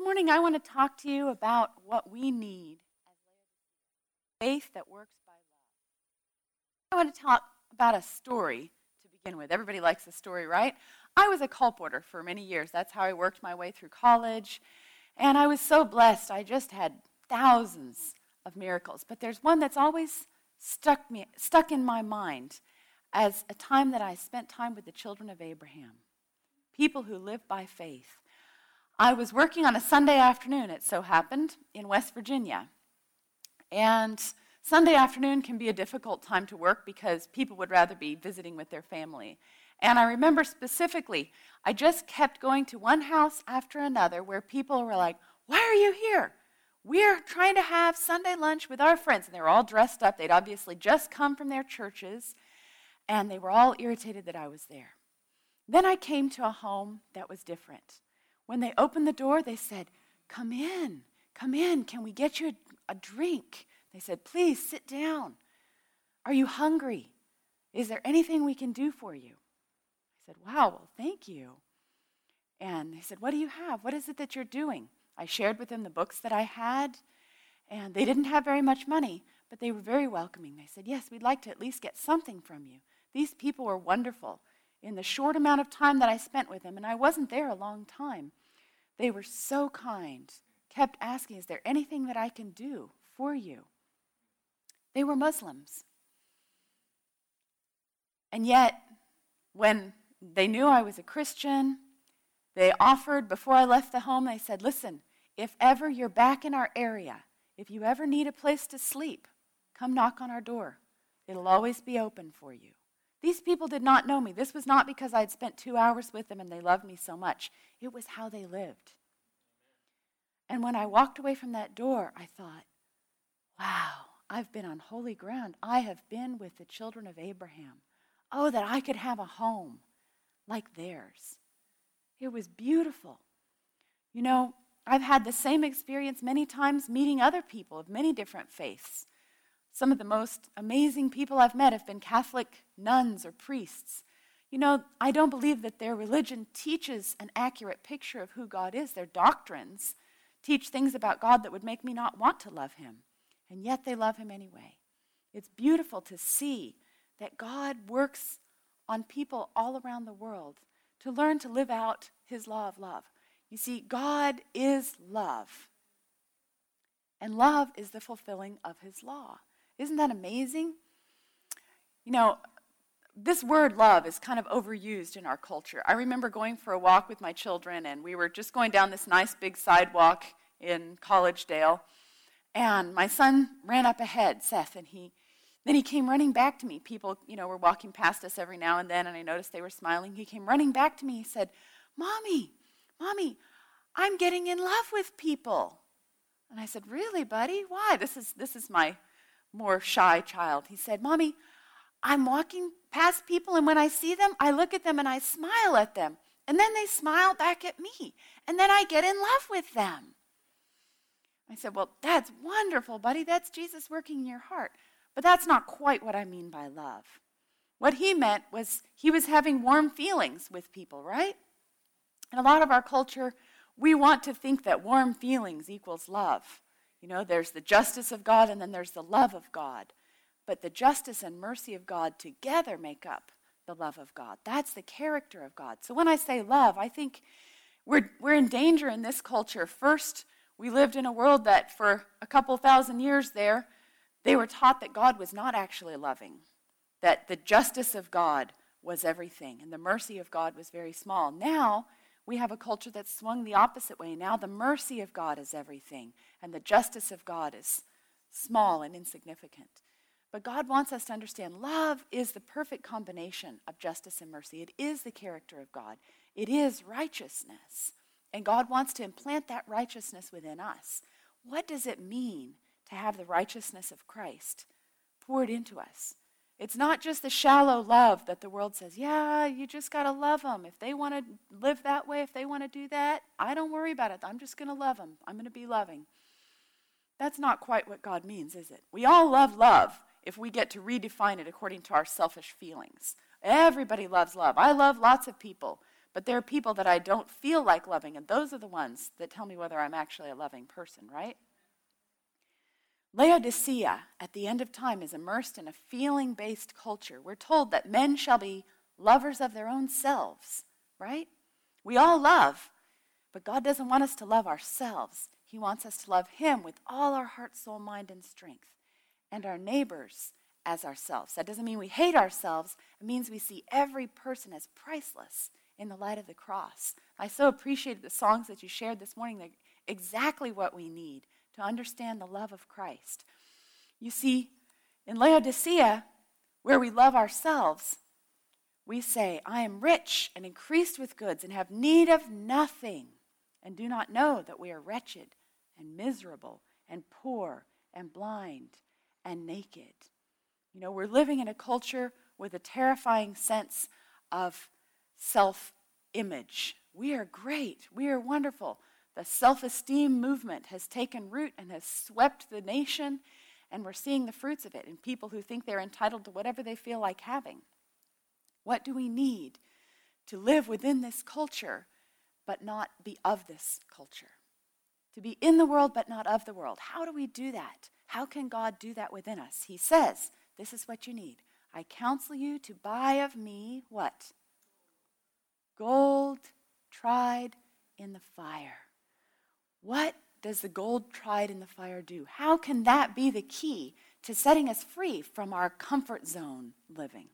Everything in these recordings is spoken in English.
morning I want to talk to you about what we need faith that works by love. I want to talk about a story to begin with. Everybody likes a story, right? I was a colporteur for many years. That's how I worked my way through college. And I was so blessed. I just had thousands of miracles. But there's one that's always stuck, me, stuck in my mind as a time that I spent time with the children of Abraham, people who live by faith. I was working on a Sunday afternoon, it so happened, in West Virginia. And Sunday afternoon can be a difficult time to work because people would rather be visiting with their family. And I remember specifically, I just kept going to one house after another where people were like, Why are you here? We're trying to have Sunday lunch with our friends. And they were all dressed up. They'd obviously just come from their churches, and they were all irritated that I was there. Then I came to a home that was different. When they opened the door, they said, Come in, come in. Can we get you a drink? They said, Please sit down. Are you hungry? Is there anything we can do for you? I said, Wow, well, thank you. And they said, What do you have? What is it that you're doing? I shared with them the books that I had, and they didn't have very much money, but they were very welcoming. They said, Yes, we'd like to at least get something from you. These people were wonderful. In the short amount of time that I spent with them, and I wasn't there a long time, they were so kind, kept asking, Is there anything that I can do for you? They were Muslims. And yet, when they knew I was a Christian. They offered, before I left the home, they said, Listen, if ever you're back in our area, if you ever need a place to sleep, come knock on our door. It'll always be open for you. These people did not know me. This was not because I had spent two hours with them and they loved me so much. It was how they lived. And when I walked away from that door, I thought, wow, I've been on holy ground. I have been with the children of Abraham. Oh, that I could have a home like theirs. It was beautiful. You know, I've had the same experience many times meeting other people of many different faiths. Some of the most amazing people I've met have been Catholic nuns or priests. You know, I don't believe that their religion teaches an accurate picture of who God is. Their doctrines teach things about God that would make me not want to love Him, and yet they love Him anyway. It's beautiful to see that God works on people all around the world to learn to live out his law of love. You see, God is love. And love is the fulfilling of his law. Isn't that amazing? You know, this word love is kind of overused in our culture. I remember going for a walk with my children, and we were just going down this nice big sidewalk in Collegedale. And my son ran up ahead, Seth, and he then he came running back to me. People, you know, were walking past us every now and then, and I noticed they were smiling. He came running back to me. He said, Mommy, Mommy, I'm getting in love with people. And I said, Really, buddy? Why? This is, this is my more shy child. He said, Mommy, I'm walking past people, and when I see them, I look at them and I smile at them. And then they smile back at me. And then I get in love with them. I said, Well, that's wonderful, buddy. That's Jesus working in your heart. But that's not quite what I mean by love. What he meant was he was having warm feelings with people, right? In a lot of our culture, we want to think that warm feelings equals love. You know, there's the justice of God and then there's the love of God. But the justice and mercy of God together make up the love of God. That's the character of God. So when I say love, I think we're, we're in danger in this culture. First, we lived in a world that for a couple thousand years there, they were taught that God was not actually loving, that the justice of God was everything, and the mercy of God was very small. Now, we have a culture that's swung the opposite way. Now, the mercy of God is everything, and the justice of God is small and insignificant. But God wants us to understand love is the perfect combination of justice and mercy. It is the character of God, it is righteousness. And God wants to implant that righteousness within us. What does it mean to have the righteousness of Christ poured into us. It's not just the shallow love that the world says, yeah, you just got to love them. If they want to live that way, if they want to do that, I don't worry about it. I'm just going to love them. I'm going to be loving. That's not quite what God means, is it? We all love love if we get to redefine it according to our selfish feelings. Everybody loves love. I love lots of people, But there are people that I don't feel like loving, and those are the ones that tell me whether I'm actually a loving person, right? Laodicea, at the end of time, is immersed in a feeling based culture. We're told that men shall be lovers of their own selves, right? We all love, but God doesn't want us to love ourselves. He wants us to love Him with all our heart, soul, mind, and strength, and our neighbors as ourselves. That doesn't mean we hate ourselves, it means we see every person as priceless in the light of the cross. I so appreciated the songs that you shared this morning. They're exactly what we need to understand the love of Christ. You see, in Laodicea, where we love ourselves, we say, I am rich and increased with goods and have need of nothing, and do not know that we are wretched and miserable and poor and blind and naked. You know, we're living in a culture with a terrifying sense of self image. We are great. We are wonderful. The self esteem movement has taken root and has swept the nation, and we're seeing the fruits of it in people who think they're entitled to whatever they feel like having. What do we need to live within this culture but not be of this culture? To be in the world but not of the world. How do we do that? How can God do that within us? He says, This is what you need. I counsel you to buy of me what? Gold tried in the fire. What does the gold tried in the fire do? How can that be the key to setting us free from our comfort zone living?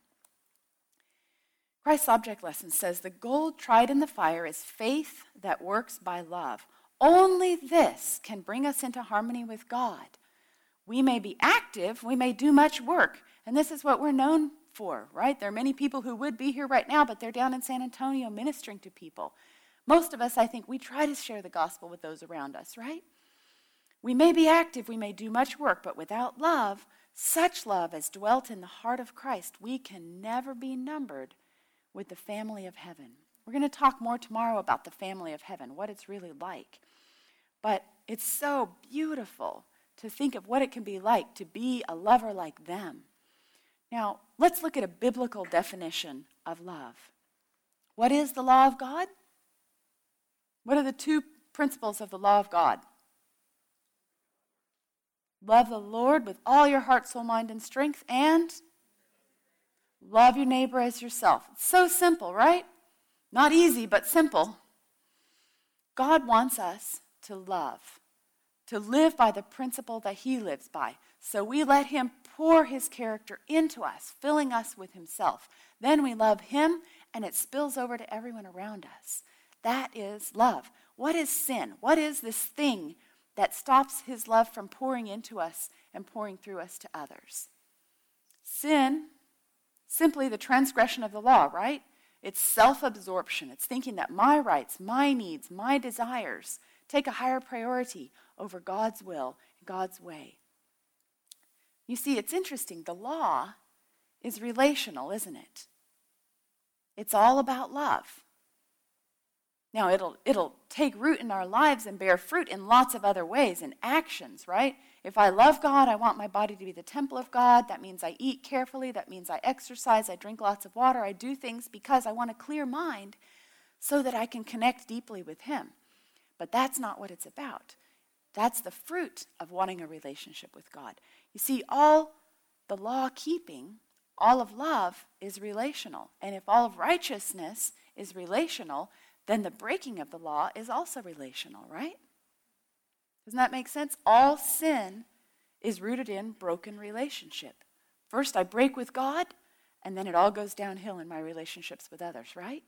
Christ's object lesson says the gold tried in the fire is faith that works by love. Only this can bring us into harmony with God. We may be active, we may do much work, and this is what we're known for, right? There are many people who would be here right now, but they're down in San Antonio ministering to people. Most of us, I think, we try to share the gospel with those around us, right? We may be active, we may do much work, but without love, such love as dwelt in the heart of Christ, we can never be numbered with the family of heaven. We're going to talk more tomorrow about the family of heaven, what it's really like. But it's so beautiful to think of what it can be like to be a lover like them. Now, let's look at a biblical definition of love. What is the law of God? What are the two principles of the law of God? Love the Lord with all your heart, soul, mind, and strength, and Love your neighbor as yourself. It's so simple, right? Not easy, but simple. God wants us to love, to live by the principle that He lives by. So we let Him pour His character into us, filling us with Himself. Then we love Him, and it spills over to everyone around us. That is love. What is sin? What is this thing that stops His love from pouring into us and pouring through us to others? Sin simply the transgression of the law, right? It's self absorption. It's thinking that my rights, my needs, my desires take a higher priority over God's will and God's way. You see, it's interesting. The law is relational, isn't it? It's all about love. Now, it'll, it'll take root in our lives and bear fruit in lots of other ways, in actions, right? If I love God, I want my body to be the temple of God. That means I eat carefully. That means I exercise. I drink lots of water. I do things because I want a clear mind so that I can connect deeply with Him. But that's not what it's about. That's the fruit of wanting a relationship with God. You see, all the law keeping, all of love is relational. And if all of righteousness is relational, then the breaking of the law is also relational, right? Doesn't that make sense? All sin is rooted in broken relationship. First, I break with God, and then it all goes downhill in my relationships with others, right?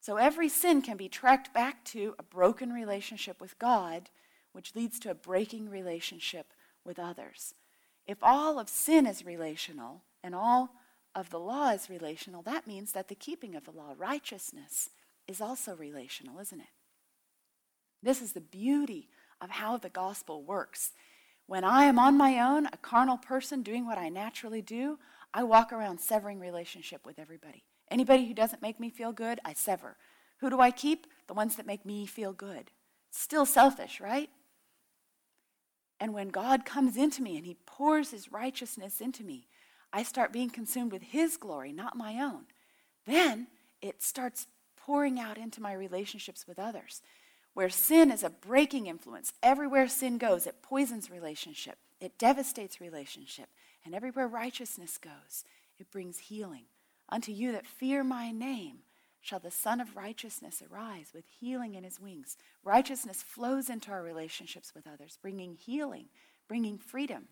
So every sin can be tracked back to a broken relationship with God, which leads to a breaking relationship with others. If all of sin is relational and all of the law is relational, that means that the keeping of the law, righteousness, is also relational, isn't it? This is the beauty of how the gospel works. When I am on my own, a carnal person doing what I naturally do, I walk around severing relationship with everybody. Anybody who doesn't make me feel good, I sever. Who do I keep? The ones that make me feel good. Still selfish, right? And when God comes into me and He pours His righteousness into me, I start being consumed with His glory, not my own. Then it starts pouring out into my relationships with others. Where sin is a breaking influence, everywhere sin goes, it poisons relationship, it devastates relationship. And everywhere righteousness goes, it brings healing. Unto you that fear my name shall the Sun of Righteousness arise with healing in his wings. Righteousness flows into our relationships with others, bringing healing, bringing freedom.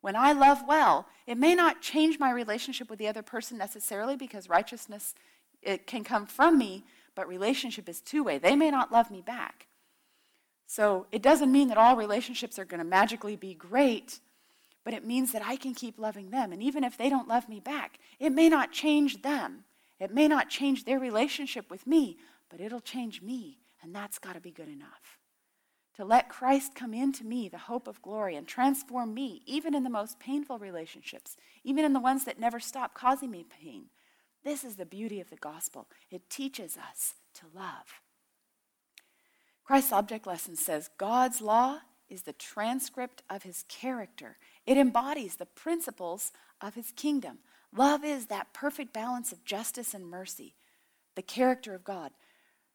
When I love well, it may not change my relationship with the other person necessarily because righteousness it can come from me, but relationship is two way. They may not love me back. So it doesn't mean that all relationships are going to magically be great, but it means that I can keep loving them. And even if they don't love me back, it may not change them. It may not change their relationship with me, but it'll change me, and that's got to be good enough. To let Christ come into me, the hope of glory, and transform me, even in the most painful relationships, even in the ones that never stop causing me pain. This is the beauty of the gospel. It teaches us to love. Christ's object lesson says God's law is the transcript of his character, it embodies the principles of his kingdom. Love is that perfect balance of justice and mercy, the character of God.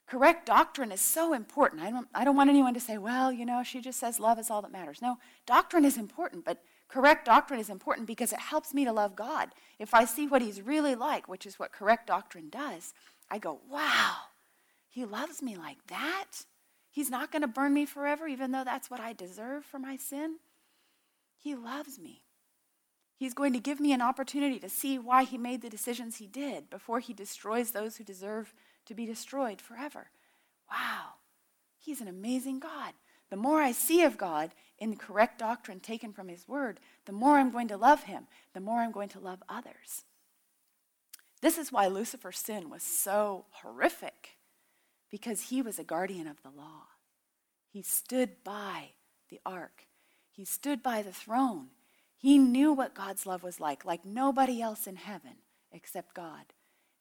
Correct doctrine is so important. I don't, I don't want anyone to say, well, you know, she just says love is all that matters. No, doctrine is important, but correct doctrine is important because it helps me to love God. If I see what He's really like, which is what correct doctrine does, I go, wow, He loves me like that? He's not going to burn me forever, even though that's what I deserve for my sin? He loves me. He's going to give me an opportunity to see why he made the decisions he did before he destroys those who deserve to be destroyed forever. Wow, he's an amazing God. The more I see of God in correct doctrine taken from his word, the more I'm going to love him, the more I'm going to love others. This is why Lucifer's sin was so horrific, because he was a guardian of the law. He stood by the ark, he stood by the throne. He knew what God's love was like, like nobody else in heaven except God.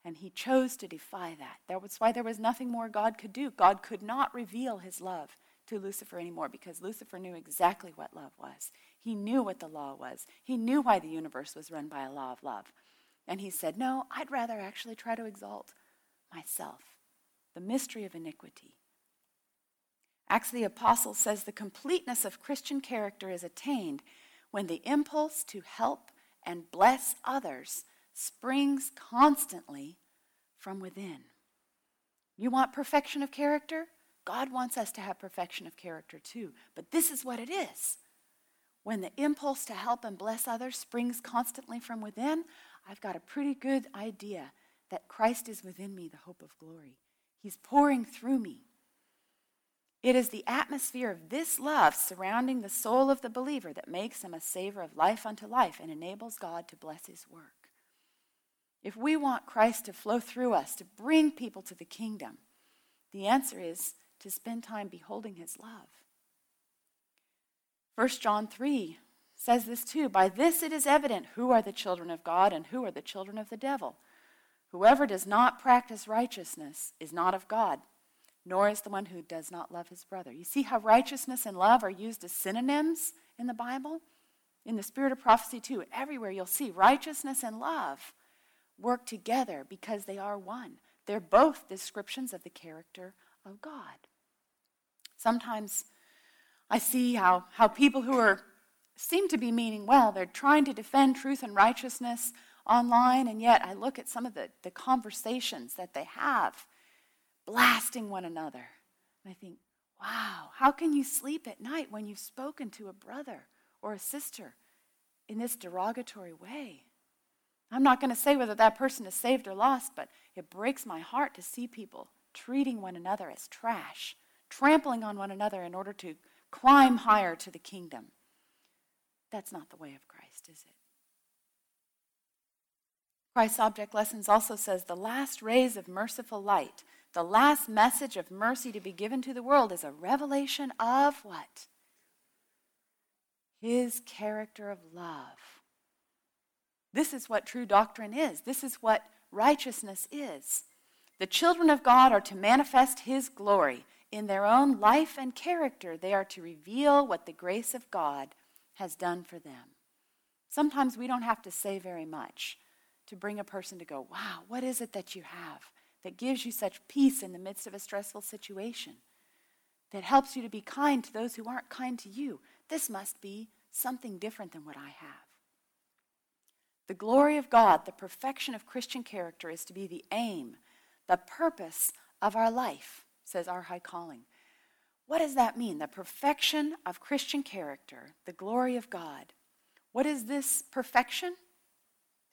And he chose to defy that. That was why there was nothing more God could do. God could not reveal his love to Lucifer anymore because Lucifer knew exactly what love was. He knew what the law was. He knew why the universe was run by a law of love. And he said, No, I'd rather actually try to exalt myself, the mystery of iniquity. Acts of the Apostles says the completeness of Christian character is attained when the impulse to help and bless others springs constantly from within. You want perfection of character? God wants us to have perfection of character too. But this is what it is. When the impulse to help and bless others springs constantly from within, I've got a pretty good idea that Christ is within me, the hope of glory. He's pouring through me. It is the atmosphere of this love surrounding the soul of the believer that makes him a savor of life unto life and enables God to bless his work. If we want Christ to flow through us, to bring people to the kingdom, the answer is to spend time beholding his love. 1 John 3 says this too By this it is evident who are the children of God and who are the children of the devil. Whoever does not practice righteousness is not of God nor is the one who does not love his brother. You see how righteousness and love are used as synonyms in the Bible? In the spirit of prophecy, too. Everywhere you'll see righteousness and love work together because they are one. They're both descriptions of the character of God. Sometimes I see how, how people who are seem to be meaning well, they're trying to defend truth and righteousness online, and yet I look at some of the, the conversations that they have blasting one another. And I think, wow, how can you sleep at night when you've spoken to a brother or a sister in this derogatory way? I'm not going to say whether that person is saved or lost, but it breaks my heart to see people treating one another as trash, trampling on one another in order to climb higher to the kingdom. That's not the way of Christ, is it? Christ's object lessons also says the last rays of merciful light the last message of mercy to be given to the world is a revelation of what? His character of love. This is what true doctrine is. This is what righteousness is. The children of God are to manifest His glory. In their own life and character, they are to reveal what the grace of God has done for them. Sometimes we don't have to say very much to bring a person to go, Wow, what is it that you have? that gives you such peace in the midst of a stressful situation, that helps you to be kind to those who aren't kind to you. This must be something different than what I have. The glory of God, the perfection of Christian character, is to be the aim, the purpose of our life, says our high calling. What does that mean? The perfection of Christian character, the glory of God. What is this perfection?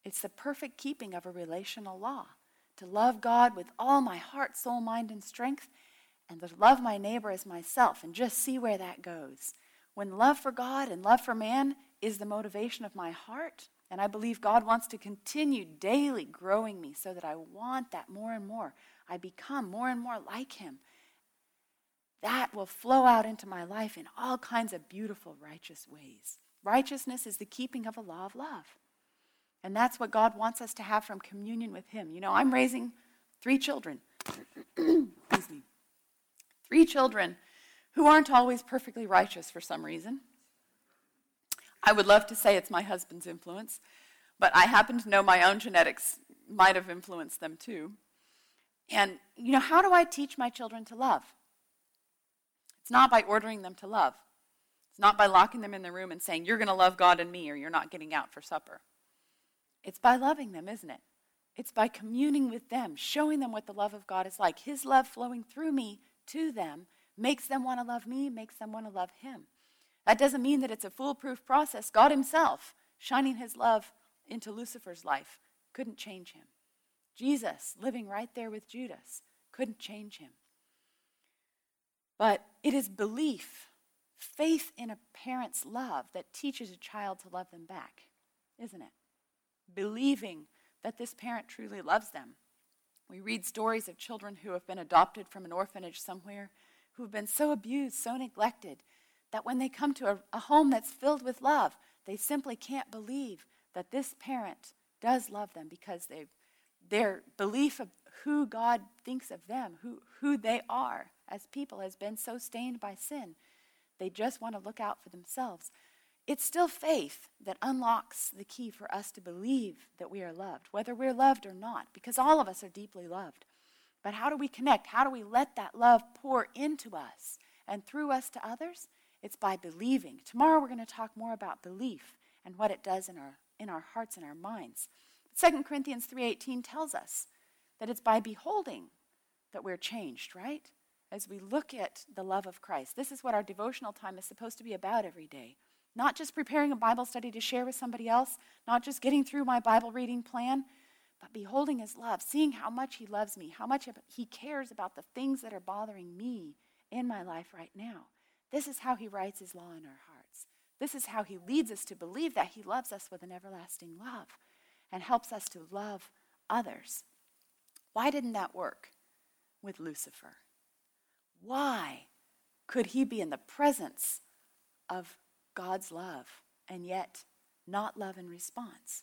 It's the perfect keeping of a relational law to love God with all my heart, soul, mind, and strength, and to love my neighbor as myself, and just see where that goes. When love for God and love for man is the motivation of my heart, and I believe God wants to continue daily growing me so that I want that more and more. I become more and more like Him. That will flow out into my life in all kinds of beautiful, righteous ways. Righteousness is the keeping of a law of love. And that's what God wants us to have from communion with Him. You know, I'm raising three children. Excuse me. Three children who aren't always perfectly righteous for some reason. I would love to say it's my husband's influence, but I happen to know my own genetics might have influenced them too. And, you know, how do I teach my children to love? It's not by ordering them to love. It's not by locking them in the room and saying, you're going to love God and me, or you're not getting out for supper. It's by loving them, isn't it? It's by communing with them, showing them what the love of God is like. His love flowing through me to them makes them want to love me, makes them want to love Him. That doesn't mean that it's a foolproof process. God Himself, shining His love into Lucifer's life, couldn't change him. Jesus, living right there with Judas, couldn't change him. But it is belief, faith in a parent's love, that teaches a child to love them back, isn't it? Believing that this parent truly loves them. We read stories of children who have been adopted from an orphanage somewhere, who have been so abused, so neglected, that when they come to a, a home that's filled with love, they simply can't believe that this parent does love them because they their belief of who God thinks of them, who, who they are as people, has been so stained by sin. They just want to look out for themselves. It's still faith that unlocks the key for us to believe that we are loved, whether we're loved or not, because all of us are deeply loved. But how do we connect? How do we let that love pour into us and through us to others? It's by believing. Tomorrow we're going to talk more about belief and what it does in our, in our hearts and our minds. 2 Corinthians 3:18 tells us that it's by beholding that we're changed, right? As we look at the love of Christ. This is what our devotional time is supposed to be about every day. Not just preparing a Bible study to share with somebody else, not just getting through my Bible reading plan, but beholding his love, seeing how much he loves me, how much he cares about the things that are bothering me in my life right now. This is how he writes his law in our hearts. This is how he leads us to believe that he loves us with an everlasting love and helps us to love others. Why didn't that work with Lucifer? Why could he be in the presence of God's love and yet not love in response?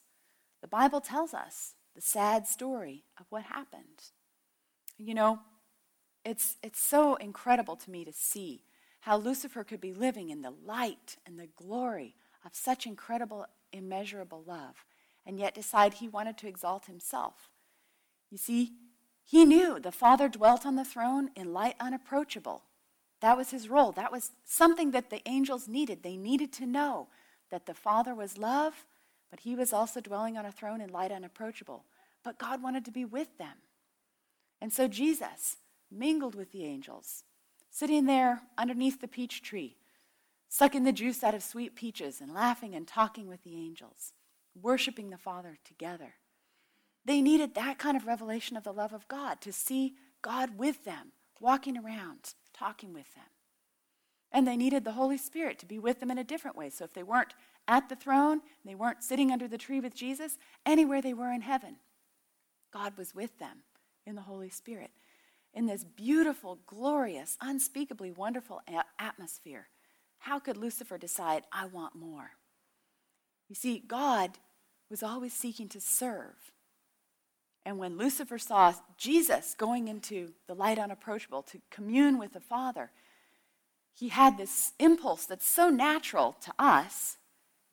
The Bible tells us the sad story of what happened. You know, it's, it's so incredible to me to see how Lucifer could be living in the light and the glory of such incredible, immeasurable love and yet decide he wanted to exalt himself. You see, he knew the Father dwelt on the throne in light unapproachable. That was his role. That was something that the angels needed. They needed to know that the Father was love, but he was also dwelling on a throne in light unapproachable. But God wanted to be with them. And so Jesus mingled with the angels, sitting there underneath the peach tree, sucking the juice out of sweet peaches and laughing and talking with the angels worshiping the Father together. They needed that kind of revelation of the love of God to see God with them, walking around, talking with them. And they needed the Holy Spirit to be with them in a different way. So if they weren't at the throne, they weren't sitting under the tree with Jesus, anywhere they were in heaven, God was with them in the Holy Spirit in this beautiful, glorious, unspeakably wonderful atmosphere. How could Lucifer decide, I want more? You see, God was always seeking to serve. And when Lucifer saw Jesus going into the light unapproachable to commune with the Father, he had this impulse that's so natural to us,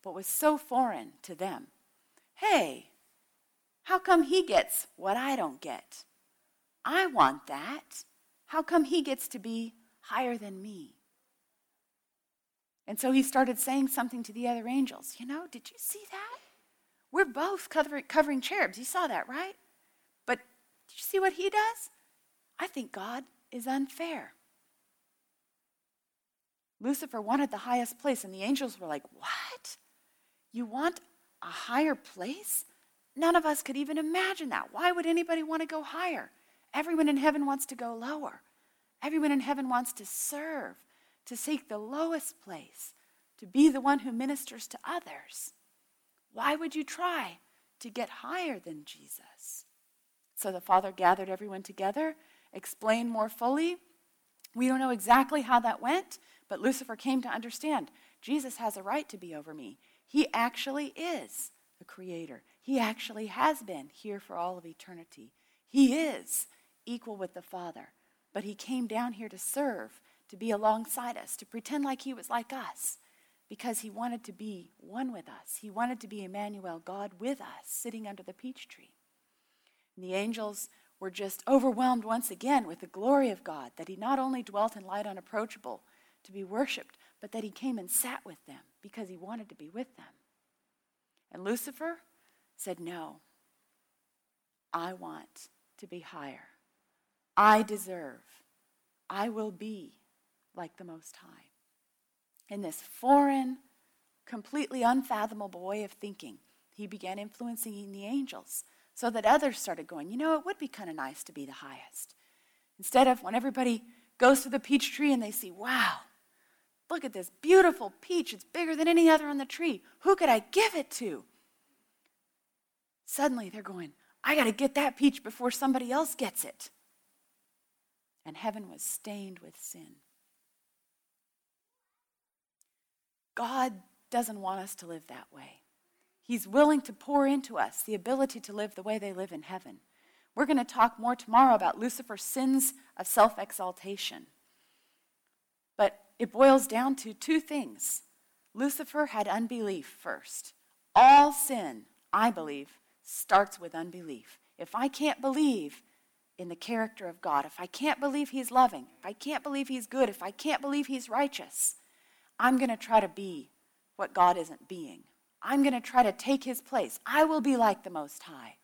but was so foreign to them. Hey, how come he gets what I don't get? I want that. How come he gets to be higher than me? And so he started saying something to the other angels. You know, did you see that? We're both covering, covering cherubs. You saw that, right? But did you see what he does? I think God is unfair. Lucifer wanted the highest place, and the angels were like, What? You want a higher place? None of us could even imagine that. Why would anybody want to go higher? Everyone in heaven wants to go lower. Everyone in heaven wants to serve, to seek the lowest place, to be the one who ministers to others. Why would you try to get higher than Jesus? So the Father gathered everyone together, explained more fully. We don't know exactly how that went, but Lucifer came to understand Jesus has a right to be over me. He actually is the creator. He actually has been here for all of eternity. He is equal with the Father. But he came down here to serve, to be alongside us, to pretend like he was like us, because he wanted to be one with us. He wanted to be Emmanuel, God with us, sitting under the peach tree. And the angels were just overwhelmed once again with the glory of God, that he not only dwelt in light unapproachable to be worshiped, but that he came and sat with them because he wanted to be with them. And Lucifer said, No, I want to be higher. I deserve. I will be like the Most High. In this foreign, completely unfathomable way of thinking, he began influencing the angels so that others started going, you know, it would be kind of nice to be the highest. Instead of when everybody goes to the peach tree and they see, wow, look at this beautiful peach. It's bigger than any other on the tree. Who could I give it to? Suddenly they're going, I got to get that peach before somebody else gets it. And heaven was stained with sin. God doesn't want us to live that way. He's willing to pour into us the ability to live the way they live in heaven. We're going to talk more tomorrow about Lucifer's sins of self exaltation. But it boils down to two things. Lucifer had unbelief first. All sin, I believe, starts with unbelief. If I can't believe in the character of God, if I can't believe He's loving, if I can't believe He's good, if I can't believe He's righteous, I'm going to try to be what God isn't being. I'm going to try to take his place. I will be like the Most High.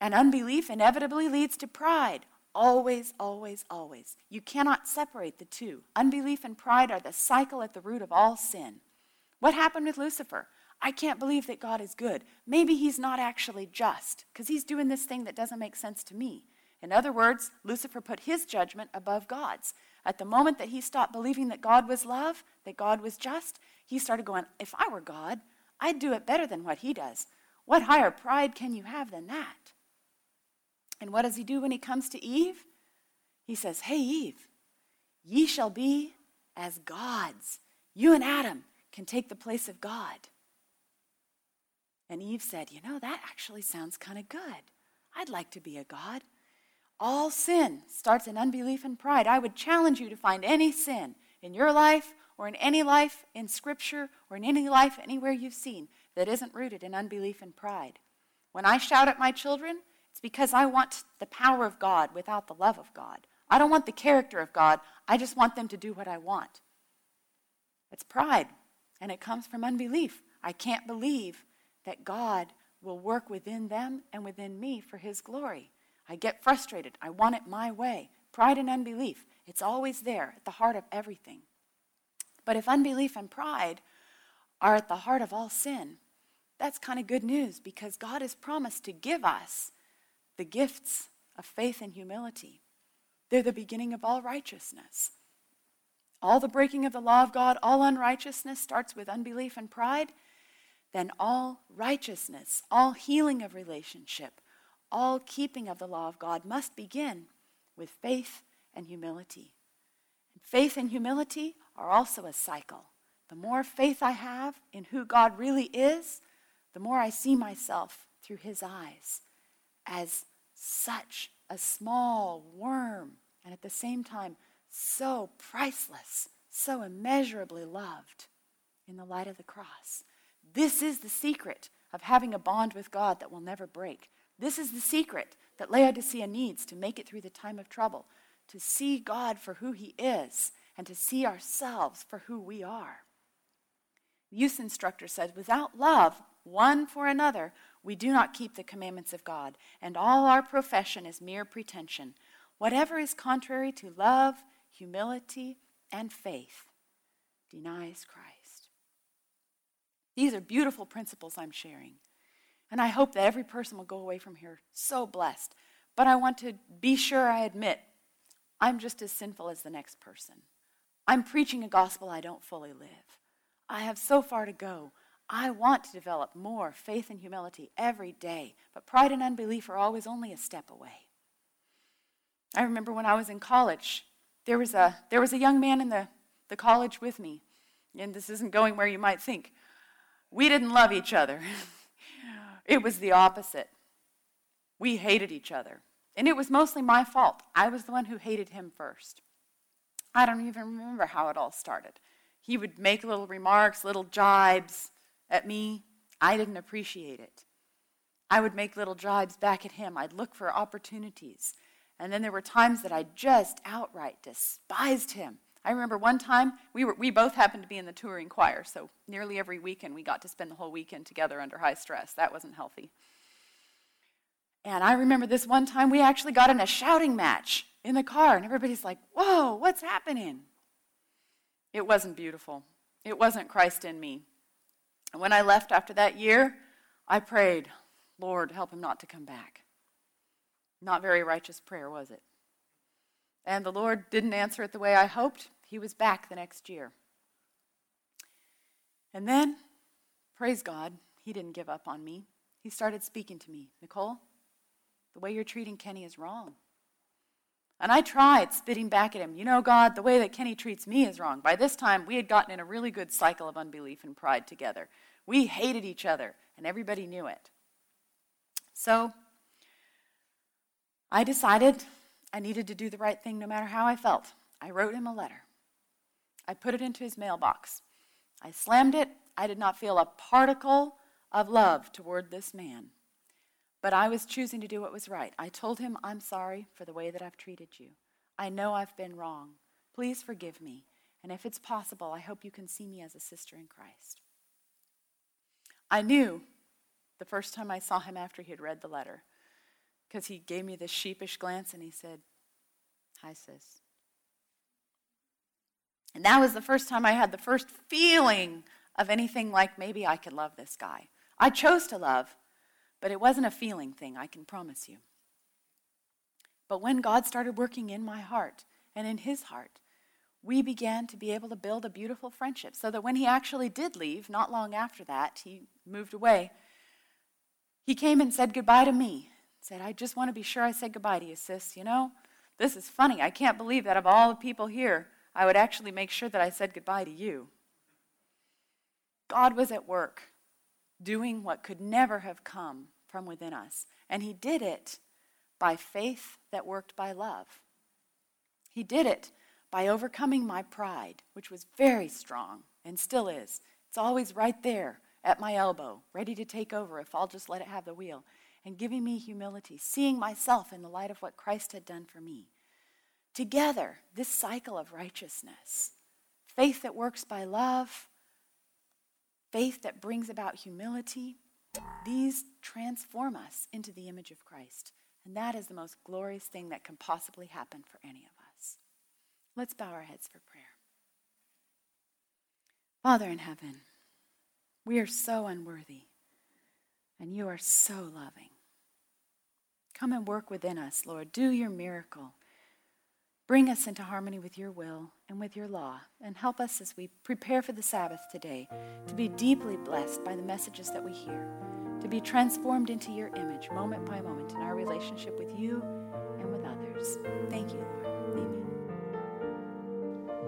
And unbelief inevitably leads to pride. Always, always, always. You cannot separate the two. Unbelief and pride are the cycle at the root of all sin. What happened with Lucifer? I can't believe that God is good. Maybe he's not actually just because he's doing this thing that doesn't make sense to me. In other words, Lucifer put his judgment above God's. At the moment that he stopped believing that God was love, that God was just, he started going, If I were God, I'd do it better than what he does. What higher pride can you have than that? And what does he do when he comes to Eve? He says, Hey, Eve, ye shall be as gods. You and Adam can take the place of God. And Eve said, You know, that actually sounds kind of good. I'd like to be a God. All sin starts in unbelief and pride. I would challenge you to find any sin in your life or in any life in Scripture or in any life anywhere you've seen that isn't rooted in unbelief and pride. When I shout at my children, it's because I want the power of God without the love of God. I don't want the character of God. I just want them to do what I want. It's pride, and it comes from unbelief. I can't believe that God will work within them and within me for His glory. I get frustrated. I want it my way. Pride and unbelief, it's always there at the heart of everything. But if unbelief and pride are at the heart of all sin, that's kind of good news because God has promised to give us the gifts of faith and humility. They're the beginning of all righteousness. All the breaking of the law of God, all unrighteousness starts with unbelief and pride. Then all righteousness, all healing of relationship, all keeping of the law of God must begin with faith and humility. Faith and humility are also a cycle. The more faith I have in who God really is, the more I see myself through his eyes as such a small worm and at the same time so priceless, so immeasurably loved in the light of the cross. This is the secret of having a bond with God that will never break. This is the secret that Laodicea needs to make it through the time of trouble to see God for who He is and to see ourselves for who we are. The youth instructor said, Without love one for another, we do not keep the commandments of God, and all our profession is mere pretension. Whatever is contrary to love, humility, and faith denies Christ. These are beautiful principles I'm sharing. And I hope that every person will go away from here so blessed. But I want to be sure I admit I'm just as sinful as the next person. I'm preaching a gospel I don't fully live. I have so far to go. I want to develop more faith and humility every day, but pride and unbelief are always only a step away. I remember when I was in college, there was a, there was a young man in the, the college with me, and this isn't going where you might think. We didn't love each other, it was the opposite. We hated each other. And it was mostly my fault. I was the one who hated him first. I don't even remember how it all started. He would make little remarks, little jibes at me. I didn't appreciate it. I would make little jibes back at him. I'd look for opportunities. And then there were times that I just outright despised him. I remember one time we, were, we both happened to be in the touring choir, so nearly every weekend we got to spend the whole weekend together under high stress. That wasn't healthy. And I remember this one time we actually got in a shouting match in the car, and everybody's like, Whoa, what's happening? It wasn't beautiful. It wasn't Christ in me. And when I left after that year, I prayed, Lord, help him not to come back. Not very righteous prayer, was it? And the Lord didn't answer it the way I hoped. He was back the next year. And then, praise God, he didn't give up on me. He started speaking to me Nicole, the way you're treating Kenny is wrong. And I tried spitting back at him, You know, God, the way that Kenny treats me is wrong. By this time, we had gotten in a really good cycle of unbelief and pride together. We hated each other, and everybody knew it. So I decided I needed to do the right thing no matter how I felt. I wrote him a letter. I put it into his mailbox. I slammed it. I did not feel a particle of love toward this man. But I was choosing to do what was right. I told him, I'm sorry for the way that I've treated you. I know I've been wrong. Please forgive me. And if it's possible, I hope you can see me as a sister in Christ. I knew the first time I saw him after he had read the letter because he gave me this sheepish glance and he said, Hi, sis. And that was the first time I had the first feeling of anything like maybe I could love this guy. I chose to love, but it wasn't a feeling thing, I can promise you. But when God started working in my heart and in his heart, we began to be able to build a beautiful friendship. So that when he actually did leave, not long after that, he moved away, he came and said goodbye to me. Said, I just want to be sure I said goodbye to you, sis. You know, this is funny. I can't believe that of all the people here, I would actually make sure that I said goodbye to you. God was at work doing what could never have come from within us. And he did it by faith that worked by love. He did it by overcoming my pride, which was very strong and still is. It's always right there at my elbow, ready to take over if I'll just let it have the wheel, and giving me humility, seeing myself in the light of what Christ had done for me. Together, this cycle of righteousness, faith that works by love, faith that brings about humility, these transform us into the image of Christ. And that is the most glorious thing that can possibly happen for any of us. Let's bow our heads for prayer. Father in heaven, we are so unworthy, and you are so loving. Come and work within us, Lord. Do your miracle. Bring us into harmony with your will and with your law, and help us as we prepare for the Sabbath today to be deeply blessed by the messages that we hear, to be transformed into your image moment by moment in our relationship with you and with others. Thank you, Lord. Amen.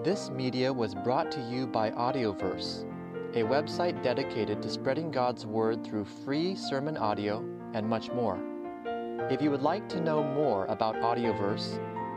This media was brought to you by Audioverse, a website dedicated to spreading God's Word through free sermon audio and much more. If you would like to know more about Audioverse,